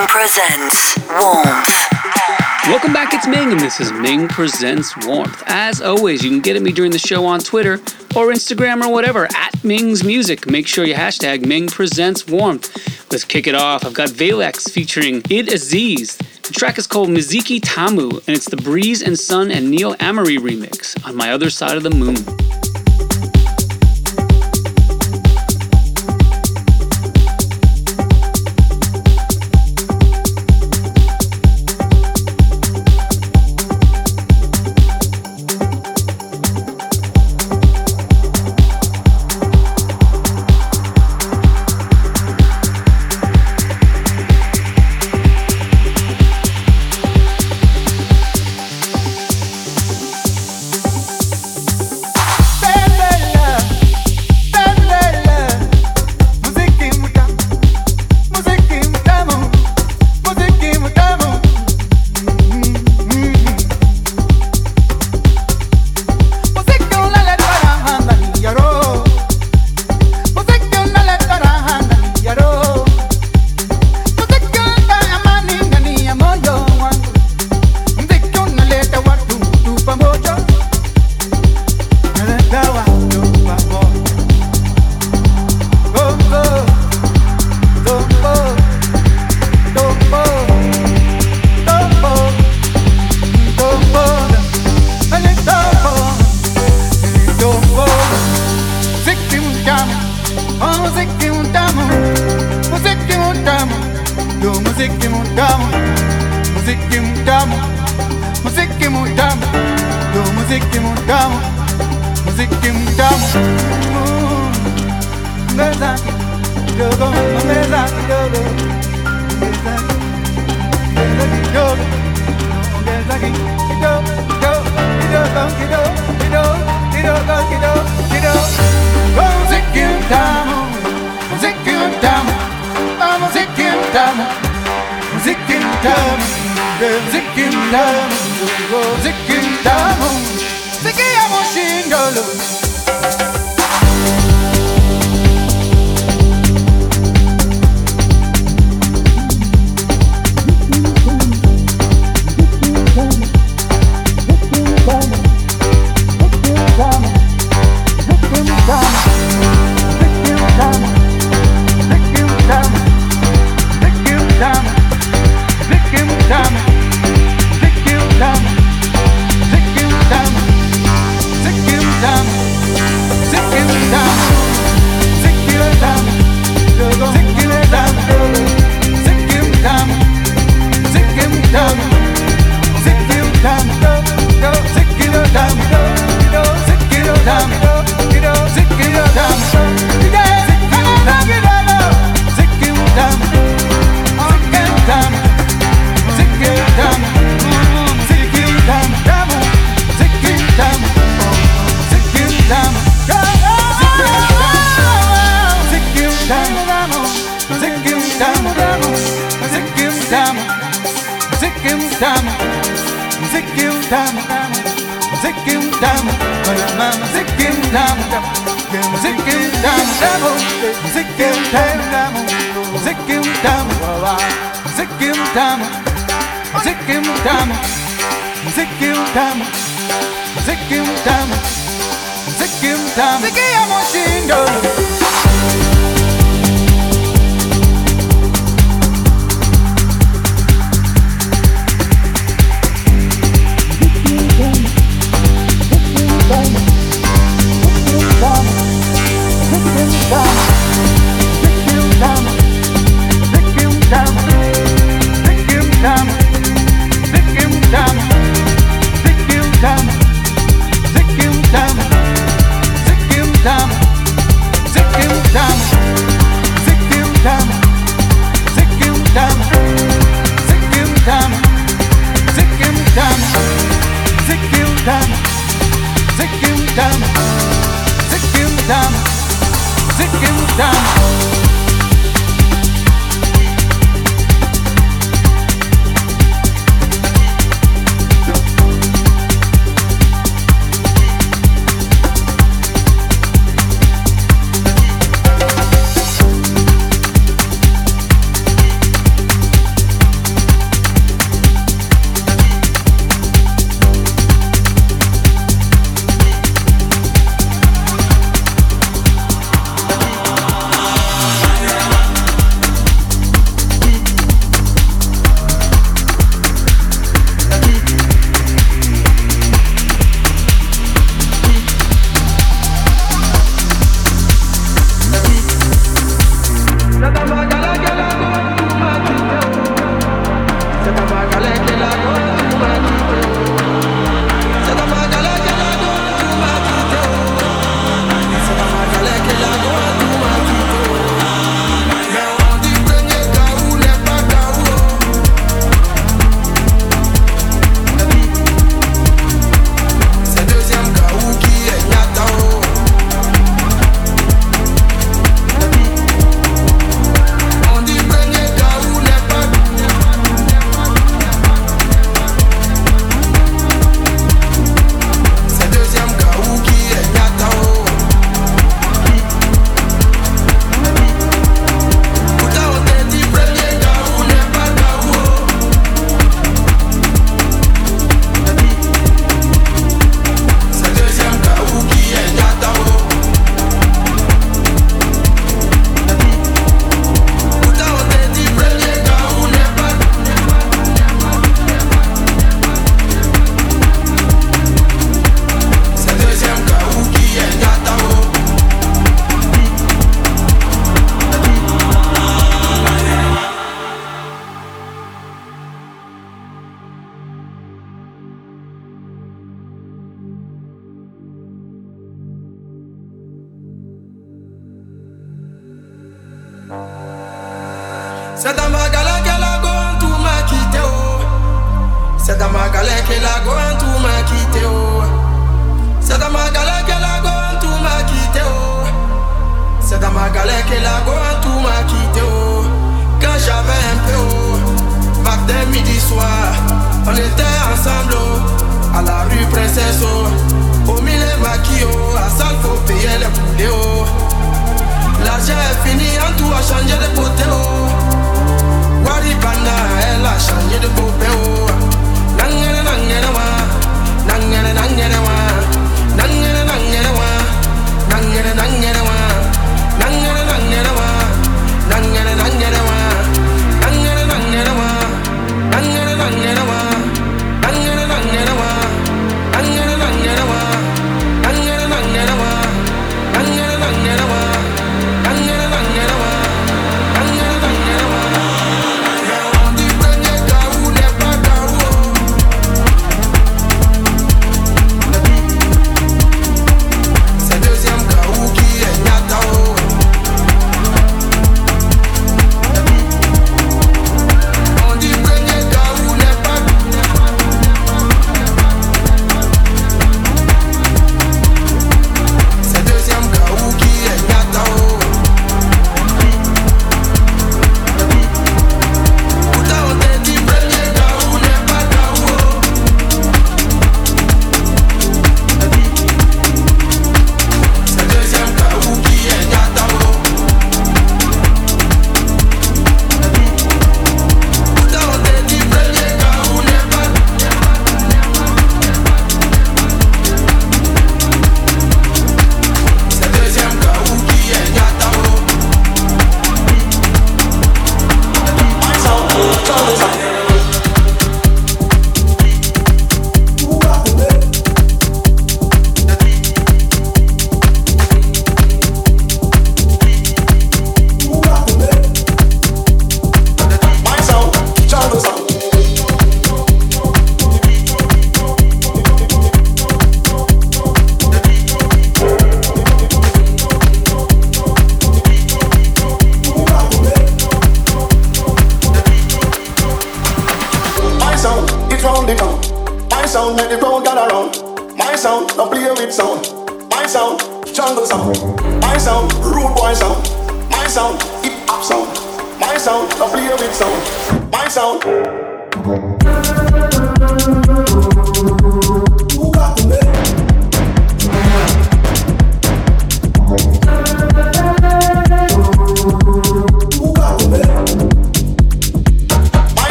Ming presents Warmth. Welcome back, it's Ming, and this is Ming Presents Warmth. As always, you can get at me during the show on Twitter or Instagram or whatever, at Ming's Music. Make sure you hashtag Ming Presents Warmth. Let's kick it off. I've got Valex featuring Idd Aziz. The track is called Muziki Tamu, and it's the Breeze and Sun and Neil Amory remix on My Other Side of the Moon. do muziki mutamu muziki mutamu muziki mutamu do muziki mutamu muziki mutamu mbeza kidogo mbeza kidogo. Mbeza kidogo mbeza kidogo kidogo kidogo kidogo kidogo kidogo kidogo muziki mutamu muziki mutamu Mama, Musik im Dame, Musik im Dame, Musik im Dame, Musik im Dame, Musik im Dame, Musik im Dame, Ziki ya moshindo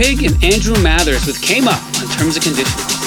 Pig, and Andrew Mathers with Came Up on Terms and Conditions.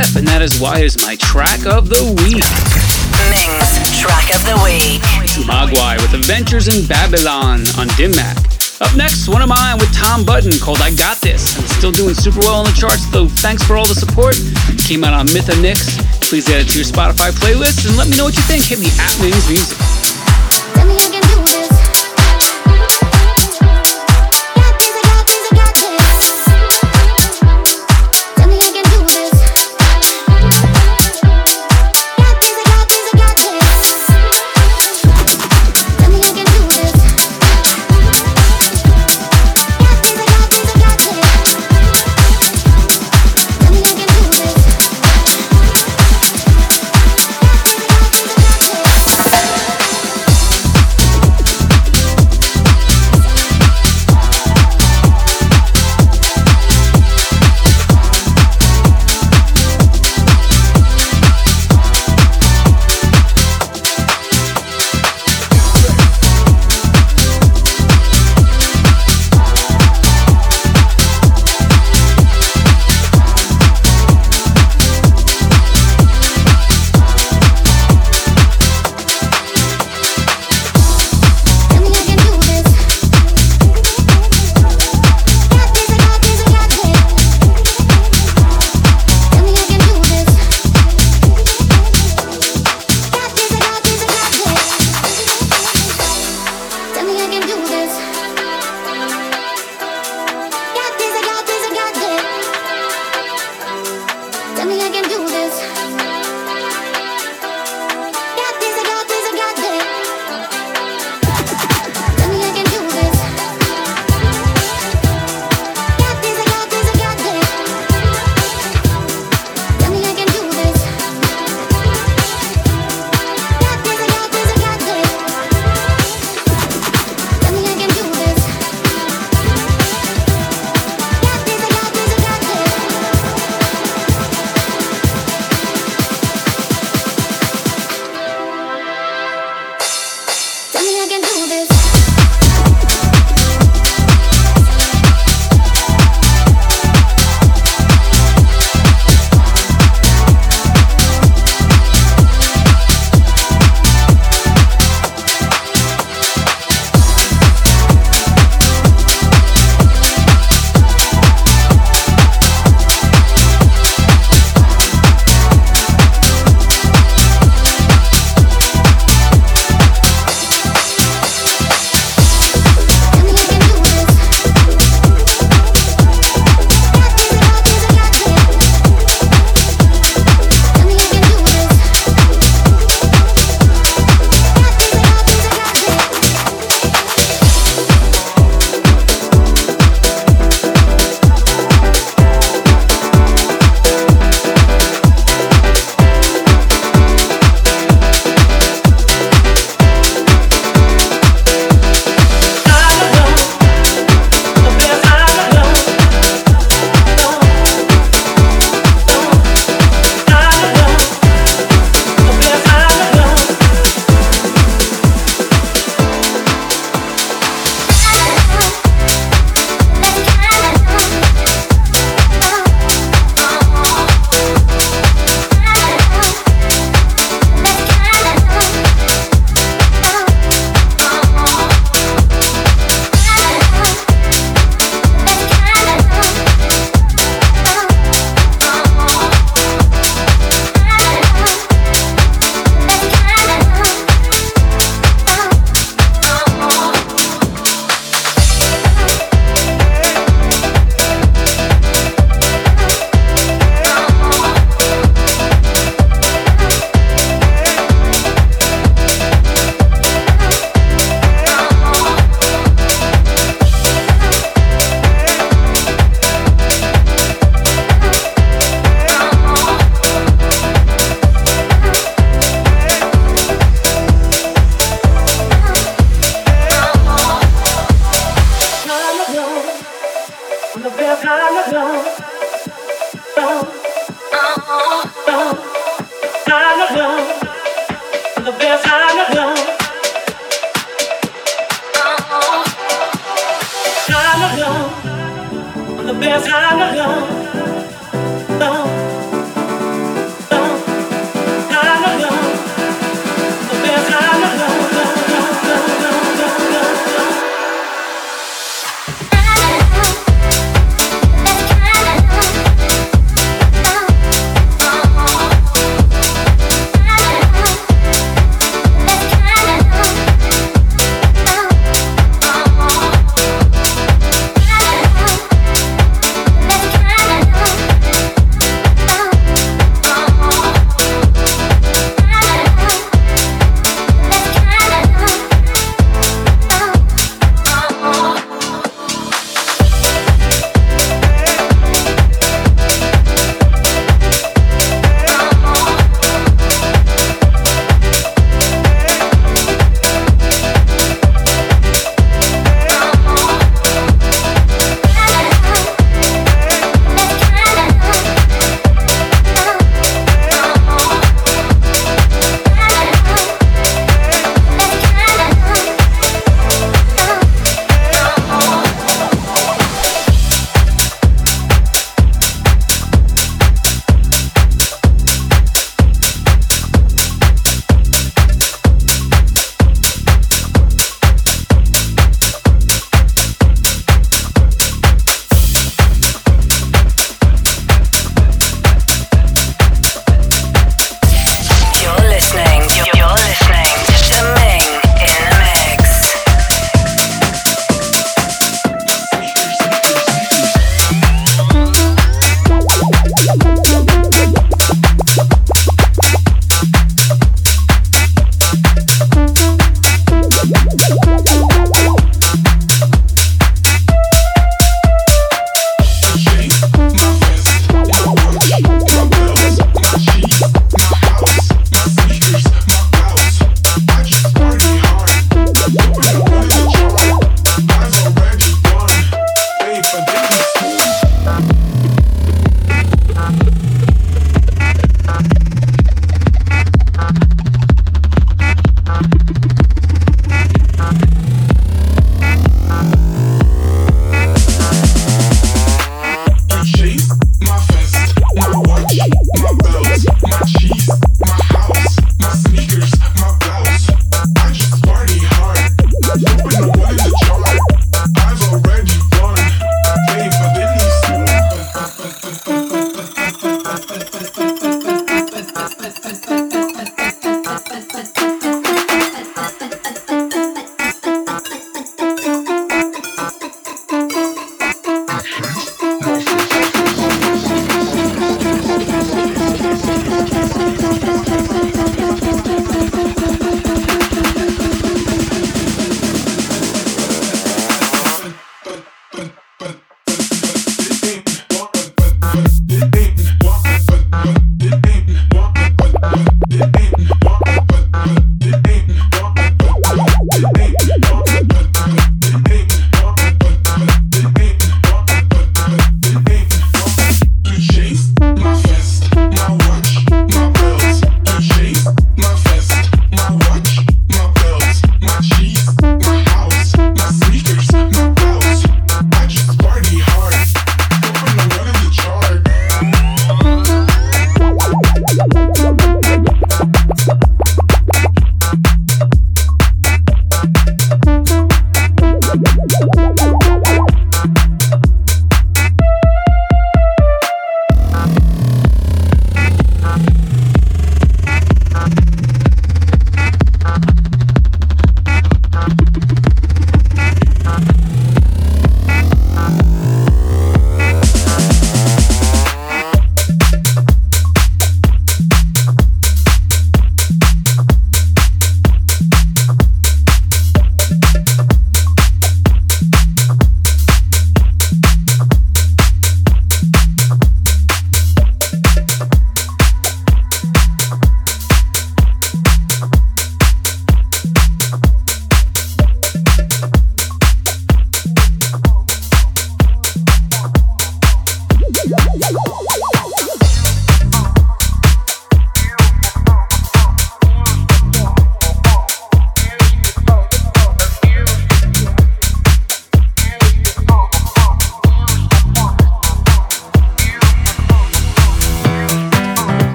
AF, and that is why it is my track of the week. Ming's track of the week. Mogwai with Adventures in Babylon on Dim Mak. Up next, one of mine with Tom Budin called I Got This. I'm still doing super well on the charts, though thanks for all the support. It came out on Mythanix. Please add it to your Spotify playlist and let me know what you think. Hit me at Ming's Music.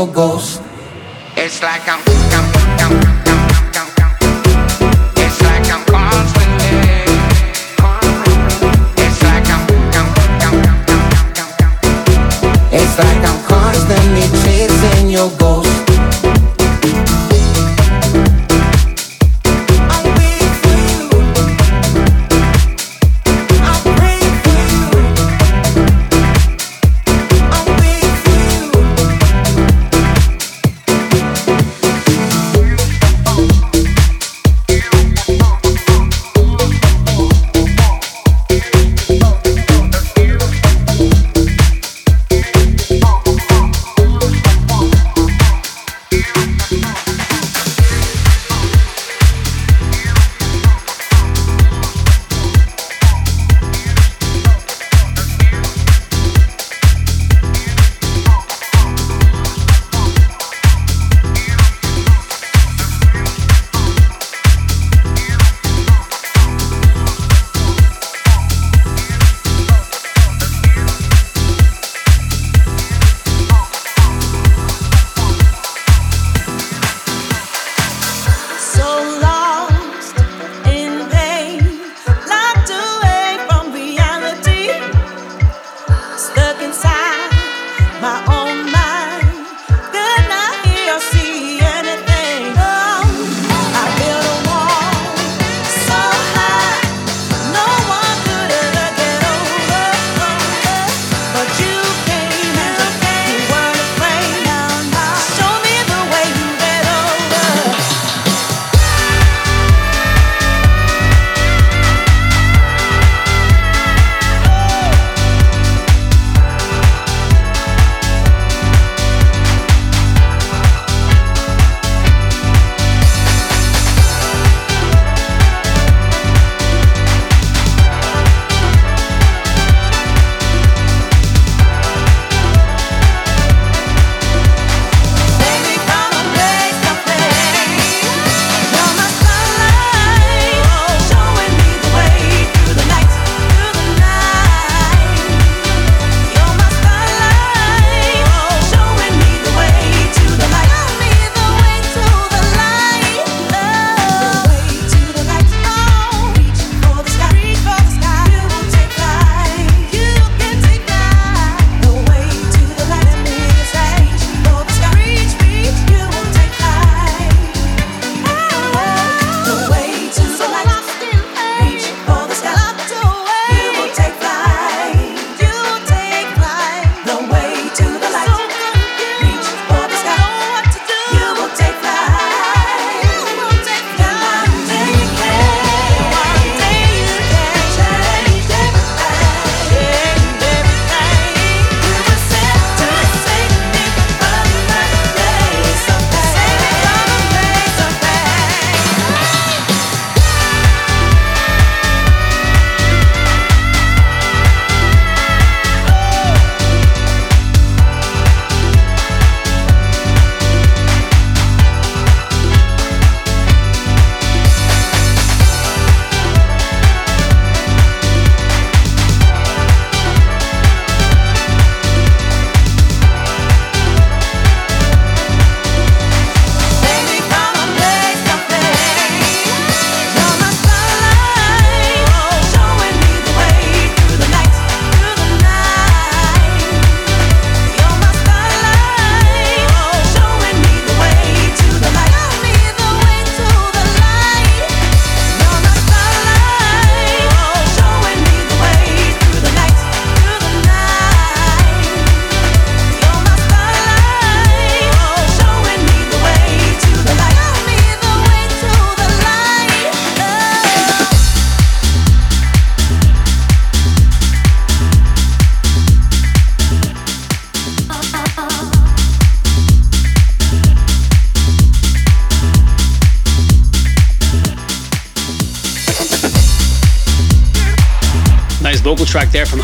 your ghost.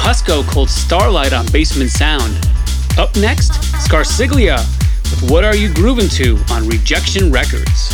Husko called Starlight on Basement Sound. Up next, Scarsiglia with What Are You Grooving To on Rejection Records.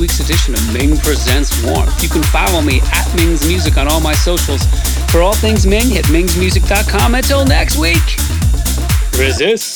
Week's edition of Ming Presents Warmth. You can follow me at Ming's Music on all my socials. For all things Ming, hit mingsmusic.com. Until next week, resist.